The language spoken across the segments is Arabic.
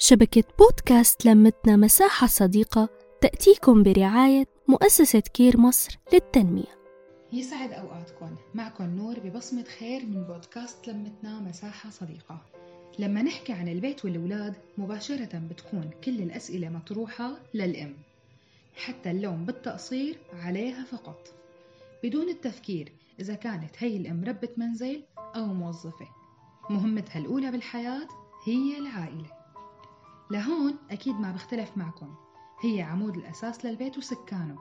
شبكة بودكاست لمتنا مساحة صديقة تأتيكم برعاية مؤسسة كير مصر للتنمية. يسعد أوقاتكم. معكم نور ببصمة خير من بودكاست لمتنا مساحة صديقة. لما نحكي عن البيت والأولاد مباشرة بتكون كل الأسئلة مطروحة للأم. حتى اللوم بالتقصير عليها فقط. بدون التفكير إذا كانت هي الأم ربة منزل أو موظفة. مهمتها الأولى بالحياة هي العائلة. لهون أكيد ما بختلف معكم. هي عمود الأساس للبيت وسكانه.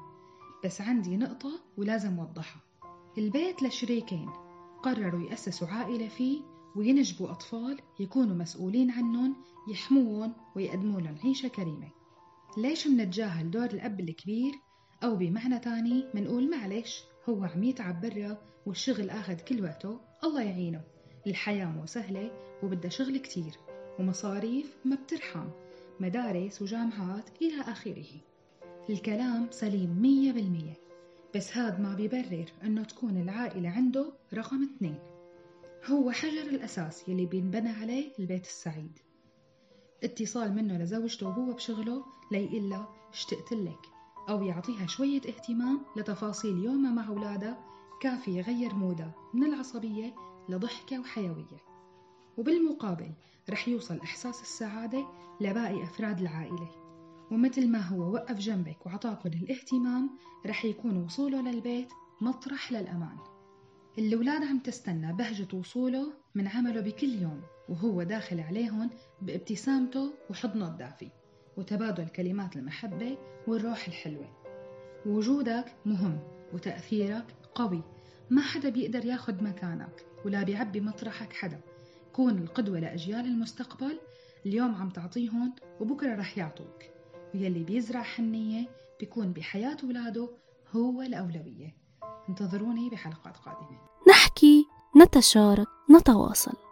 بس عندي نقطة ولازم أوضحها. البيت لشريكين. قرروا يأسسوا عائلة فيه وينجبوا أطفال يكونوا مسؤولين عنهم يحموهم ويقدموا لهم عيشة كريمة. ليش منتجاهل دور الأب الكبير؟ أو بمعنى تاني منقول معلش هو عم يتعب برا والشغل أخذ كل وقته الله يعينه. الحياة مو سهلة وبدها شغل كتير. ومصاريف ما بترحم. مدارس وجامعات إلى آخره. الكلام سليم مية بالمية. بس هاد ما بيبرر أنه تكون العائلة عنده رقم اثنين. هو حجر الأساس يلي بينبنى عليه البيت السعيد. اتصال منه لزوجته وهو بشغله ليقلها اشتقت لك. أو يعطيها شوية اهتمام لتفاصيل يومها مع أولادها كافي يغير مودها من العصبية لضحكة وحيوية. وبالمقابل رح يوصل إحساس السعادة لباقي أفراد العائلة. ومثل ما هو وقف جنبك وعطاكم الاهتمام رح يكون وصوله للبيت مطرح للأمان. الأولاد عم تستنى بهجة وصوله من عمله بكل يوم وهو داخل عليهم بابتسامته وحضنه الدافي وتبادل كلمات المحبة والروح الحلوة. وجودك مهم وتأثيرك قوي. ما حدا بيقدر ياخد مكانك ولا بيعبي مطرحك حدا. كون القدوة لأجيال المستقبل اليوم عم تعطيهم وبكرة رح يعطوك. ويلي بيزرع حنية بيكون بحياة ولاده هو الأولوية انتظروني بحلقات قادمة. نحكي نتشارك نتواصل.